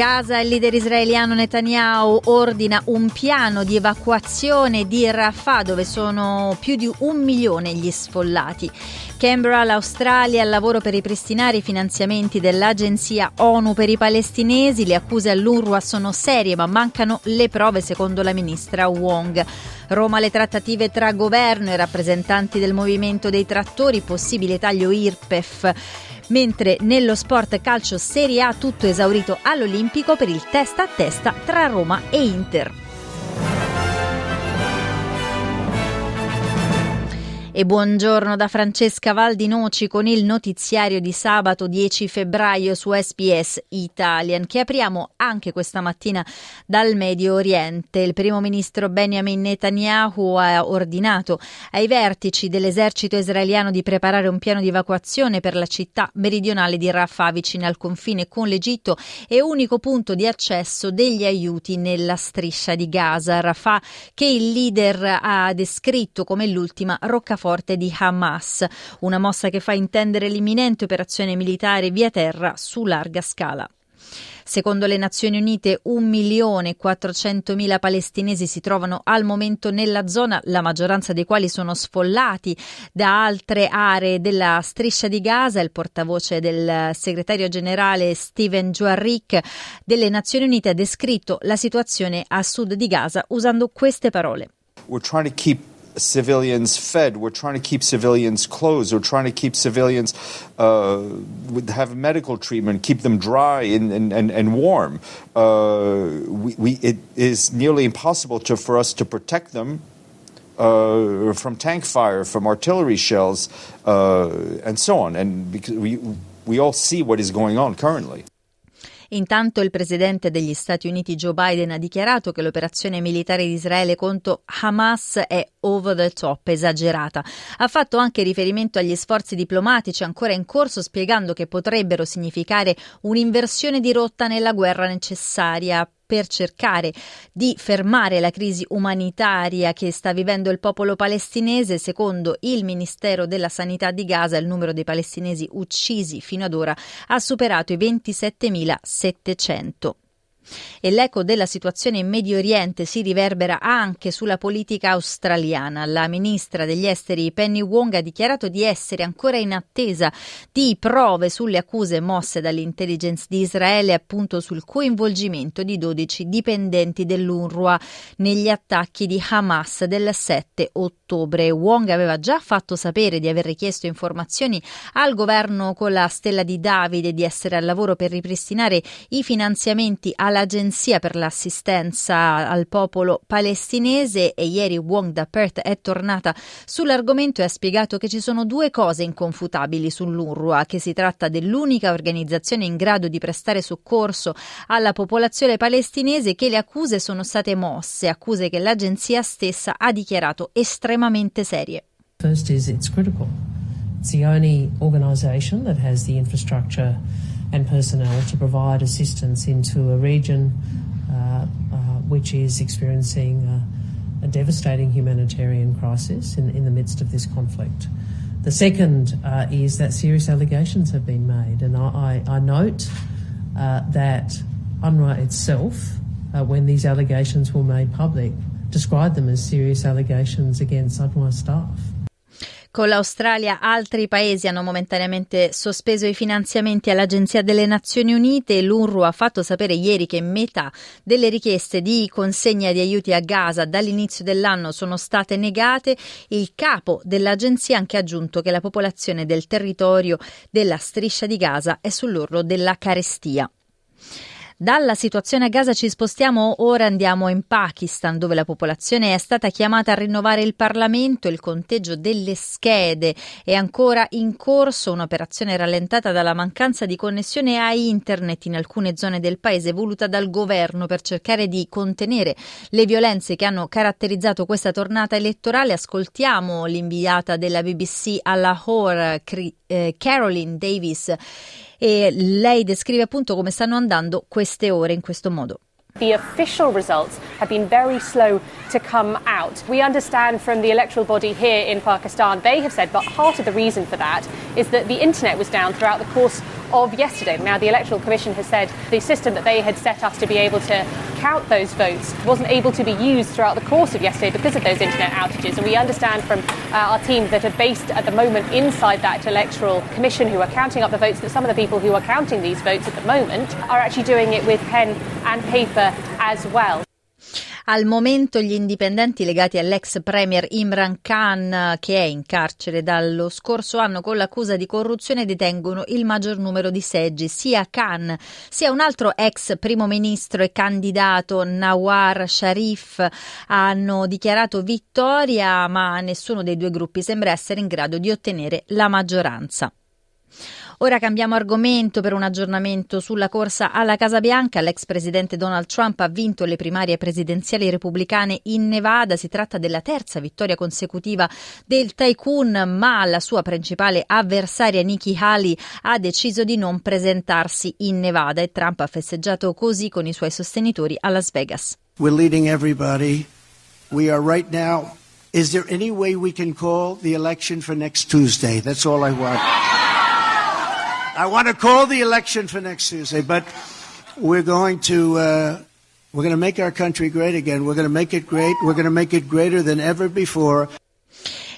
Gaza, il leader israeliano Netanyahu ordina un piano di evacuazione di Rafah dove sono più di un milione gli sfollati. Canberra, l'Australia, al lavoro per ripristinare i finanziamenti dell'Agenzia ONU per i palestinesi. Le accuse all'UNRWA sono serie ma mancano le prove secondo la ministra Wong. Roma le trattative tra governo e rappresentanti del movimento dei trattori, possibile taglio IRPEF mentre nello sport calcio Serie A tutto esaurito all'Olimpico per il testa a testa tra Roma e Inter. E buongiorno da Francesca Valdinoci con il notiziario di sabato 10 febbraio su SPS Italian che apriamo anche questa mattina dal Medio Oriente. Il primo ministro Benjamin Netanyahu ha ordinato ai vertici dell'esercito israeliano di preparare un piano di evacuazione per la città meridionale di Rafah vicino al confine con l'Egitto e unico punto di accesso degli aiuti nella striscia di Gaza. Rafah che il leader ha descritto come l'ultima roccaforte forte di Hamas, una mossa che fa intendere l'imminente operazione militare via terra su larga scala. Secondo le Nazioni Unite, 1.400.000 palestinesi si trovano al momento nella zona, la maggioranza dei quali sono sfollati da altre aree della striscia di Gaza. Il portavoce del segretario generale Steven Juarric delle Nazioni Unite ha descritto la situazione a sud di Gaza usando queste parole. We're trying to keep civilians fed. We're trying to keep civilians clothes. We're trying to keep civilians uh, have medical treatment, keep them dry and, and, and, and warm. Uh, we, we, it is nearly impossible to, for us to protect them uh, from tank fire, from artillery shells, uh, and so on. And because we, we all see what is going on currently. Intanto il presidente degli Stati Uniti Joe Biden ha dichiarato che l'operazione militare di Israele contro Hamas è over the top, esagerata. Ha fatto anche riferimento agli sforzi diplomatici ancora in corso, spiegando che potrebbero significare un'inversione di rotta nella guerra necessaria per cercare di fermare la crisi umanitaria che sta vivendo il popolo palestinese. Secondo il Ministero della Sanità di Gaza, il numero dei palestinesi uccisi fino ad ora ha superato i 27.700. E l'eco della situazione in Medio Oriente si riverbera anche sulla politica australiana. La ministra degli esteri Penny Wong ha dichiarato di essere ancora in attesa di prove sulle accuse mosse dall'intelligence di Israele appunto sul coinvolgimento di 12 dipendenti dell'UNRWA negli attacchi di Hamas del 7 ottobre. Wong aveva già fatto sapere di aver richiesto informazioni al governo con la stella di Davide di essere al lavoro per ripristinare i finanziamenti alla l'Agenzia per l'assistenza al popolo palestinese e ieri Wong da Perth è tornata sull'argomento e ha spiegato che ci sono due cose inconfutabili sull'UNRWA, che si tratta dell'unica organizzazione in grado di prestare soccorso alla popolazione palestinese che le accuse sono state mosse, accuse che l'agenzia stessa ha dichiarato estremamente serie. First is it's critical. It's the only organization that has the infrastructure and personnel to provide assistance into a region uh, uh, which is experiencing a, a devastating humanitarian crisis in, in, the midst of this conflict. The second uh, is that serious allegations have been made, and I, I, I note uh, that UNRWA itself, uh, when these allegations were made public, described them as serious allegations against UNRWA staff. Con l'Australia altri paesi hanno momentaneamente sospeso i finanziamenti all'Agenzia delle Nazioni Unite. L'UNRWA ha fatto sapere ieri che metà delle richieste di consegna di aiuti a Gaza dall'inizio dell'anno sono state negate. Il capo dell'agenzia ha anche aggiunto che la popolazione del territorio della striscia di Gaza è sull'orlo della carestia. Dalla situazione a Gaza ci spostiamo, ora andiamo in Pakistan dove la popolazione è stata chiamata a rinnovare il Parlamento, il conteggio delle schede è ancora in corso, un'operazione rallentata dalla mancanza di connessione a internet in alcune zone del paese voluta dal governo per cercare di contenere le violenze che hanno caratterizzato questa tornata elettorale. Ascoltiamo l'inviata della BBC a Lahore, eh, Caroline Davis e lei descrive appunto come stanno andando queste ore in questo modo. The official results have been very slow to come out. We understand from the electoral body here in Pakistan, they have said, but part of the reason for that is that the internet was down throughout the course of yesterday. Now, the Electoral Commission has said the system that they had set up to be able to count those votes wasn't able to be used throughout the course of yesterday because of those internet outages. And we understand from uh, our team that are based at the moment inside that Electoral Commission who are counting up the votes that some of the people who are counting these votes at the moment are actually doing it with pen and paper as well. Al momento gli indipendenti legati all'ex premier Imran Khan, che è in carcere dallo scorso anno con l'accusa di corruzione, detengono il maggior numero di seggi. Sia Khan sia un altro ex primo ministro e candidato Nawar Sharif hanno dichiarato vittoria, ma nessuno dei due gruppi sembra essere in grado di ottenere la maggioranza. Ora cambiamo argomento per un aggiornamento sulla corsa alla Casa Bianca. L'ex presidente Donald Trump ha vinto le primarie presidenziali repubblicane in Nevada. Si tratta della terza vittoria consecutiva del tycoon, ma la sua principale avversaria Nikki Haley ha deciso di non presentarsi in Nevada e Trump ha festeggiato così con i suoi sostenitori a Las Vegas. We're leading everybody. We are right now. Is there any way we can call the election for next Tuesday? That's all I want. I want to call the election for next Tuesday, but we're going to uh, we're going to make our country great again. We're going to make it great. We're going to make it greater than ever before.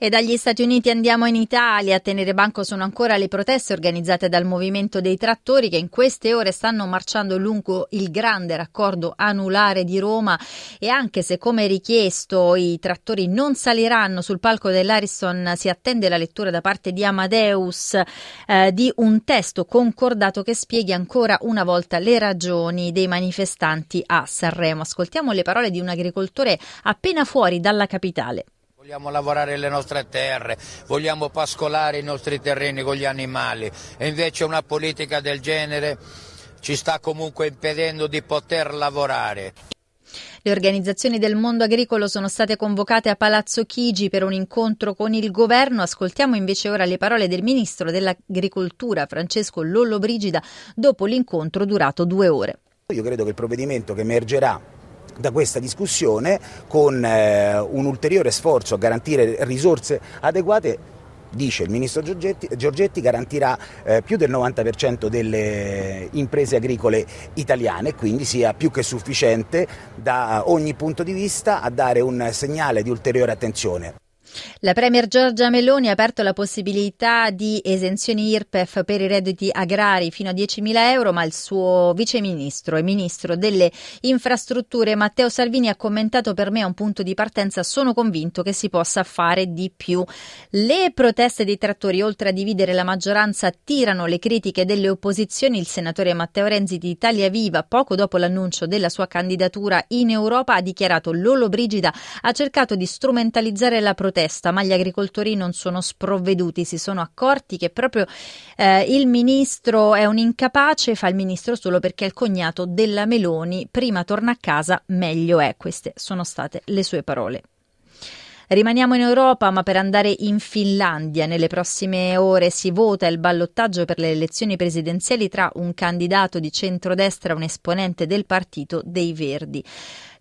E dagli Stati Uniti andiamo in Italia. A tenere banco sono ancora le proteste organizzate dal movimento dei trattori che in queste ore stanno marciando lungo il grande raccordo anulare di Roma e anche se come richiesto i trattori non saliranno sul palco dell'Ariston si attende la lettura da parte di Amadeus eh, di un testo concordato che spieghi ancora una volta le ragioni dei manifestanti a Sanremo. Ascoltiamo le parole di un agricoltore appena fuori dalla capitale. Vogliamo lavorare le nostre terre, vogliamo pascolare i nostri terreni con gli animali e invece una politica del genere ci sta comunque impedendo di poter lavorare. Le organizzazioni del mondo agricolo sono state convocate a Palazzo Chigi per un incontro con il governo. Ascoltiamo invece ora le parole del ministro dell'agricoltura Francesco Lollobrigida dopo l'incontro durato due ore. Io credo che il provvedimento che emergerà da questa discussione con eh, un ulteriore sforzo a garantire risorse adeguate dice il ministro Giorgetti, Giorgetti garantirà eh, più del 90% delle imprese agricole italiane, quindi sia più che sufficiente da ogni punto di vista a dare un segnale di ulteriore attenzione. La Premier Giorgia Meloni ha aperto la possibilità di esenzioni IRPEF per i redditi agrari fino a 10.000 euro, ma il suo viceministro e ministro delle infrastrutture Matteo Salvini ha commentato per me a un punto di partenza sono convinto che si possa fare di più. Le proteste dei trattori, oltre a dividere la maggioranza, attirano le critiche delle opposizioni. Il senatore Matteo Renzi di Italia Viva, poco dopo l'annuncio della sua candidatura in Europa, ha dichiarato Lolo Brigida ha cercato di strumentalizzare la protesta protesta, ma gli agricoltori non sono sprovveduti, si sono accorti che proprio eh, il ministro è un incapace, fa il ministro solo perché è il cognato della Meloni, prima torna a casa, meglio è. Queste sono state le sue parole. Rimaniamo in Europa, ma per andare in Finlandia nelle prossime ore si vota il ballottaggio per le elezioni presidenziali tra un candidato di centrodestra e un esponente del partito dei Verdi.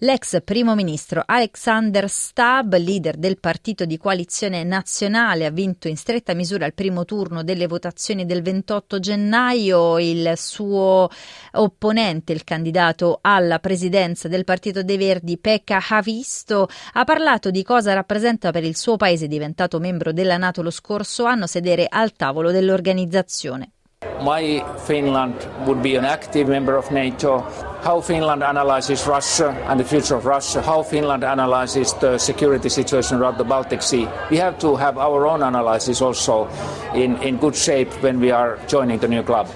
L'ex primo ministro Alexander Stab, leader del partito di coalizione nazionale, ha vinto in stretta misura il primo turno delle votazioni del 28 gennaio. Il suo opponente, il candidato alla presidenza del Partito dei Verdi, Pekka Havisto, ha parlato di cosa rappresenta per il suo paese diventato membro della Nato lo scorso anno sedere al tavolo dell'organizzazione. why Finland would be an active member of NATO, how Finland analyzes Russia and the future of Russia, how Finland analyzes the security situation around the Baltic Sea. We have to have our own analysis also in, in good shape when we are joining the new club.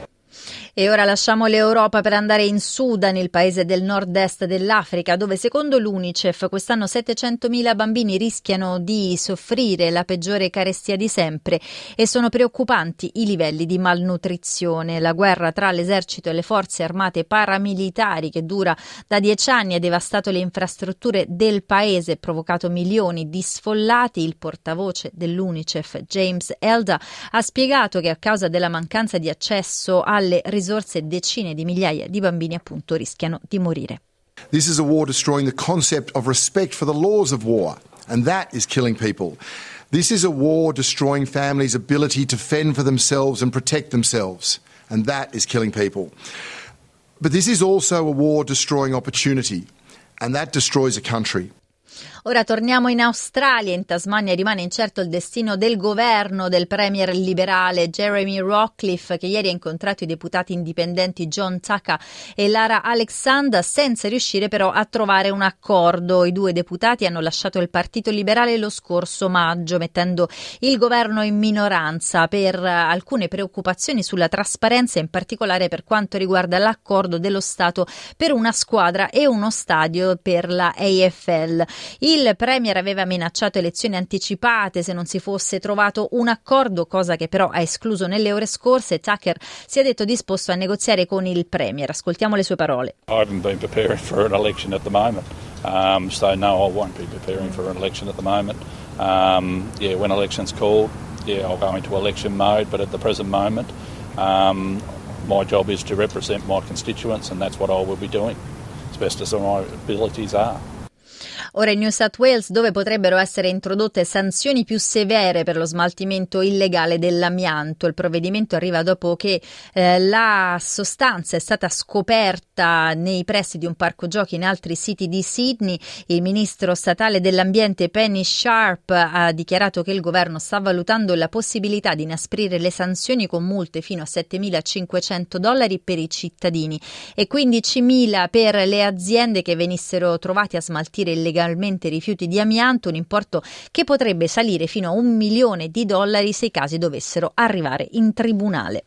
E ora lasciamo l'Europa per andare in Sudan, il paese del nord-est dell'Africa, dove secondo l'UNICEF quest'anno 700.000 bambini rischiano di soffrire la peggiore carestia di sempre e sono preoccupanti i livelli di malnutrizione. La guerra tra l'esercito e le forze armate paramilitari che dura da dieci anni ha devastato le infrastrutture del paese e provocato milioni di sfollati. Il portavoce dell'UNICEF, James Elda, ha spiegato che a causa della mancanza di accesso alle risorse risorse decine di migliaia di bambini appunto rischiano di morire. This is a war destroying the concept of respect for the laws of war, and that is killing people. This is a war destroying families' ability to fend for themselves and protect themselves, and that is killing people. But this is also a war destroying opportunity, and that destroys a country. Ora torniamo in Australia. In Tasmania rimane incerto il destino del governo del premier liberale Jeremy Rockcliffe, che ieri ha incontrato i deputati indipendenti John Tucker e Lara Alexander, senza riuscire però a trovare un accordo. I due deputati hanno lasciato il Partito Liberale lo scorso maggio, mettendo il governo in minoranza per alcune preoccupazioni sulla trasparenza, in particolare per quanto riguarda l'accordo dello Stato per una squadra e uno stadio per la AFL. Il Premier aveva minacciato elezioni anticipate se non si fosse trovato un accordo, cosa che però ha escluso nelle ore scorse. Tucker si è detto disposto a negoziare con il Premier. Ascoltiamo le sue parole. Um, so no, I won't be preparing for an election at the moment. Um, yeah, when election's called, yeah, I'll go into election mode, but at the present moment, um, my job is to represent my constituents and that's what I will be doing as best as my abilities are. Ora in New South Wales, dove potrebbero essere introdotte sanzioni più severe per lo smaltimento illegale dell'amianto. Il provvedimento arriva dopo che eh, la sostanza è stata scoperta nei pressi di un parco giochi in altri siti di Sydney. Il ministro statale dell'ambiente Penny Sharp ha dichiarato che il governo sta valutando la possibilità di inasprire le sanzioni con multe fino a 7.500 dollari per i cittadini e 15.000 per le aziende che venissero trovate a smaltire illegalmente illegalmente rifiuti di amianto, un importo che potrebbe salire fino a un milione di dollari se i casi dovessero arrivare in tribunale.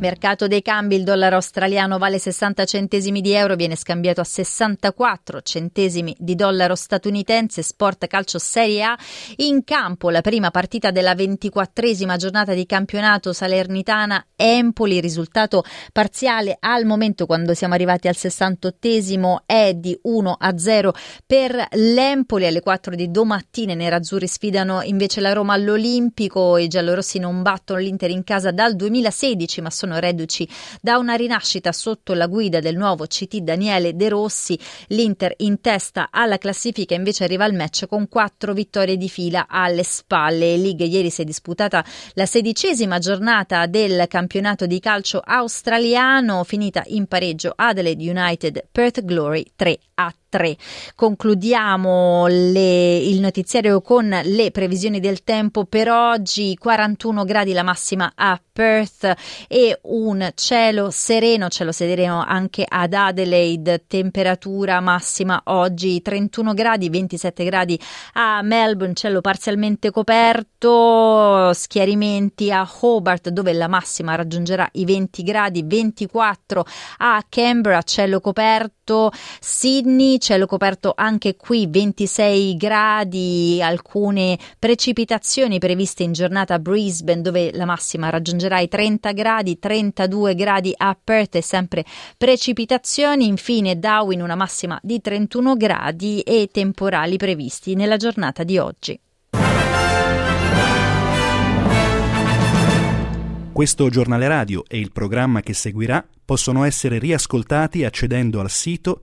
Mercato dei cambi, il dollaro australiano vale 60 centesimi di euro, viene scambiato a 64 centesimi di dollaro statunitense, sport calcio Serie A. In campo la prima partita della 24esima giornata di campionato Salernitana Empoli, risultato parziale al momento quando siamo arrivati al 68esimo è di 1 a 0 per l'Empoli alle 4 di domattina i nerazzurri sfidano invece la Roma all'Olimpico, i giallorossi non battono l'Inter in casa dal 2016 ma sono sono reduci da una rinascita sotto la guida del nuovo CT Daniele De Rossi. L'Inter in testa alla classifica invece arriva al match con quattro vittorie di fila alle spalle. League ieri si è disputata la sedicesima giornata del campionato di calcio australiano, finita in pareggio Adelaide United Perth Glory 3 a 3. Concludiamo le, il notiziario con le previsioni del tempo per oggi, 41 gradi la massima a Perth e un cielo sereno, cielo sereno anche ad Adelaide, temperatura massima oggi 31 gradi, 27 gradi a Melbourne, cielo parzialmente coperto, schiarimenti a Hobart dove la massima raggiungerà i 20 gradi, 24 a Canberra, cielo coperto, Sydney, cielo coperto anche qui 26 gradi, alcune precipitazioni previste in giornata a Brisbane dove la massima raggiungerà i 30 gradi, 32 gradi a Perth e sempre precipitazioni, infine Darwin una massima di 31 gradi e temporali previsti nella giornata di oggi. Questo giornale radio e il programma che seguirà possono essere riascoltati accedendo al sito